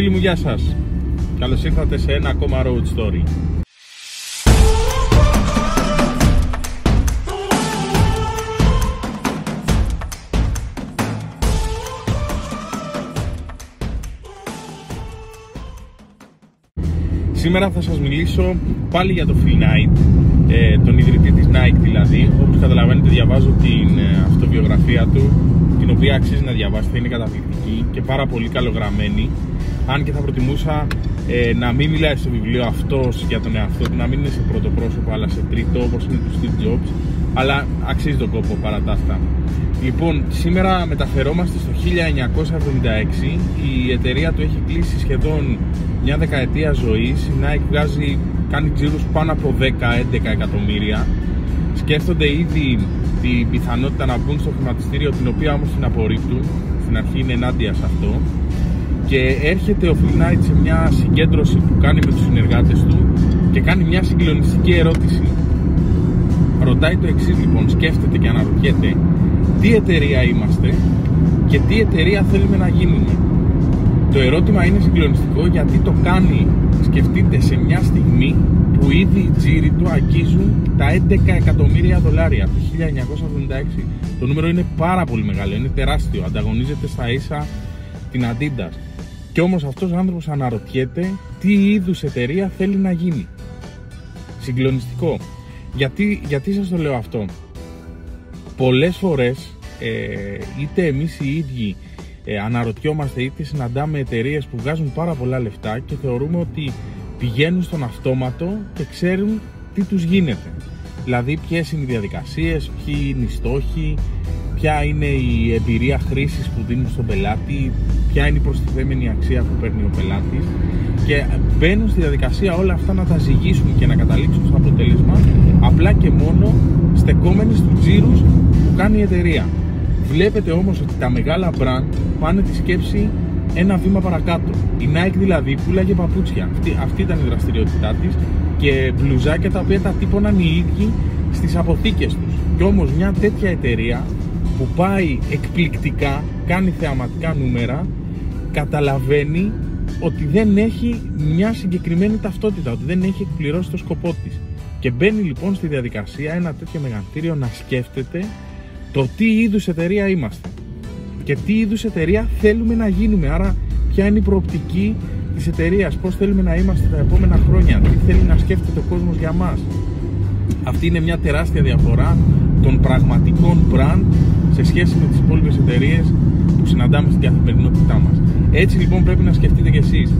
φίλοι μου, γεια σας. Καλώς ήρθατε σε ένα ακόμα Road Story. Σήμερα θα σας μιλήσω πάλι για το Phil Knight, ε, τον ιδρυτή της Nike δηλαδή. Όπως καταλαβαίνετε διαβάζω την ε, αυτοβιογραφία του, την οποία αξίζει να διαβάσετε, είναι καταπληκτική και πάρα πολύ καλογραμμένη. Αν και θα προτιμούσα ε, να μην μιλάει στο βιβλίο αυτός για τον εαυτό του, να μην είναι σε πρώτο πρόσωπο αλλά σε τρίτο όπως είναι του Steve Jobs, αλλά αξίζει τον κόπο παρά τα αυτά. Λοιπόν, σήμερα μεταφερόμαστε στο 1976. Η εταιρεία του έχει κλείσει σχεδόν μια δεκαετία ζωής. Η Nike βγάζει, κάνει τζίρους πάνω από 10-11 εκατομμύρια. Σκέφτονται ήδη την πιθανότητα να μπουν στο χρηματιστήριο, την οποία όμως την απορρίπτουν. Στην αρχή είναι ενάντια σε αυτό. Και έρχεται ο Phil Knight σε μια συγκέντρωση που κάνει με τους συνεργάτες του και κάνει μια συγκλονιστική ερώτηση. Ρωτάει το εξής λοιπόν, σκέφτεται και αναρωτιέται τι εταιρεία είμαστε και τι εταιρεία θέλουμε να γίνουμε; Το ερώτημα είναι συγκλονιστικό γιατί το κάνει, σκεφτείτε, σε μια στιγμή που ήδη οι τζίροι του αγγίζουν τα 11 εκατομμύρια δολάρια το 1976. Το νούμερο είναι πάρα πολύ μεγάλο, είναι τεράστιο, ανταγωνίζεται στα ίσα την Adidas. Και όμως αυτός ο άνθρωπος αναρωτιέται τι είδους εταιρεία θέλει να γίνει. Συγκλονιστικό. Γιατί, γιατί σας το λέω αυτό; Πολλές φορές ε, είτε εμείς οι ίδιοι ε, αναρωτιόμαστε είτε συναντάμε εταιρείες που βγάζουν πάρα πολλά λεφτά και θεωρούμε ότι πηγαίνουν στον αυτόματο και ξέρουν τι τους γίνεται. Δηλαδή ποιες είναι οι διαδικασίες, ποιοι είναι οι στόχοι, ποια είναι η εμπειρία χρήσης που δίνουν στον πελάτη, ποια είναι η προστιθέμενη αξία που παίρνει ο πελάτης και μπαίνουν στη διαδικασία όλα αυτά να τα ζυγίσουν και να καταλήξουν στο αποτέλεσμα απλά και μόνο στεκόμενοι στους τζίρους που κάνει η εταιρεία. Βλέπετε όμως ότι τα μεγάλα brand πάνε τη σκέψη ένα βήμα παρακάτω. Η Nike δηλαδή πουλάγε παπούτσια. Αυτή, αυτή ήταν η δραστηριότητά της και μπλουζάκια τα οποία τα τύπωναν οι ίδιοι στις αποθήκες τους. Και όμως μια τέτοια εταιρεία που πάει εκπληκτικά, κάνει θεαματικά νούμερα, καταλαβαίνει ότι δεν έχει μια συγκεκριμένη ταυτότητα, ότι δεν έχει εκπληρώσει το σκοπό της. Και μπαίνει λοιπόν στη διαδικασία ένα τέτοιο μεγαθύριο να σκέφτεται το τι είδους εταιρεία είμαστε και τι είδους εταιρεία θέλουμε να γίνουμε. Άρα ποια είναι η προοπτική της εταιρείας, πώς θέλουμε να είμαστε τα επόμενα χρόνια, τι θέλει να σκέφτεται ο κόσμος για μας. Αυτή είναι μια τεράστια διαφορά των πραγματικών brand σε σχέση με τις υπόλοιπες εταιρείες που συναντάμε στην καθημερινότητά μας. Έτσι λοιπόν πρέπει να σκεφτείτε κι εσείς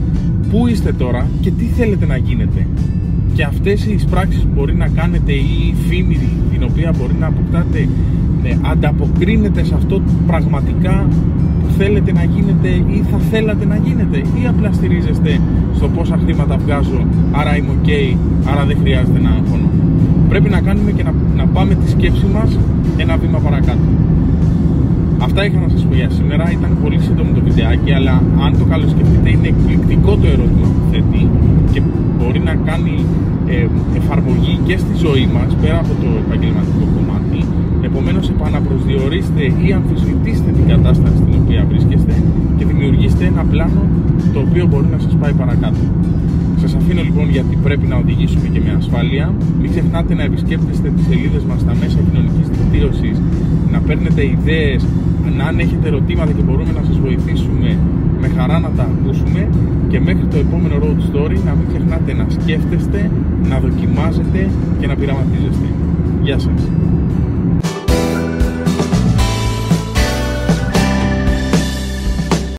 πού είστε τώρα και τι θέλετε να γίνετε. Και αυτές οι πράξεις που μπορεί να κάνετε ή η φήμη την οποία μπορεί να αποκτάτε ναι, ανταποκρίνεται σε αυτό πραγματικά που θέλετε να γίνετε ή θα θέλατε να γίνετε ή απλά στηρίζεστε στο πόσα χρήματα βγάζω άρα είμαι ok, άρα δεν χρειάζεται να αγχώνω. Πρέπει να κάνουμε και να, να πάμε τη σκέψη μας ένα βήμα παρακάτω. Αυτά είχα να σας πω για σήμερα. Ήταν πολύ σύντομο το βιντεάκι, αλλά αν το καλοσκεφτείτε είναι εκπληκτικό το ερώτημα που θέτει και μπορεί να κάνει ε, εφαρμογή και στη ζωή μας πέρα από το επαγγελματικό κομμάτι. Επομένως επαναπροσδιορίστε ή αμφισβητήστε την κατάσταση στην οποία βρίσκεστε και δημιουργήστε ένα πλάνο το οποίο μπορεί να σας πάει παρακάτω. Σας αφήνω λοιπόν γιατί πρέπει να οδηγήσουμε και με ασφάλεια. Μην ξεχνάτε να επισκέπτεστε τις σελίδες μας στα μέσα κοινωνικής δικτύωσης, να παίρνετε ιδέες, αν έχετε ερωτήματα και μπορούμε να σας βοηθήσουμε με χαρά να τα ακούσουμε και μέχρι το επόμενο road story να μην ξεχνάτε να σκέφτεστε, να δοκιμάζετε και να πειραματίζεστε. Γεια σας!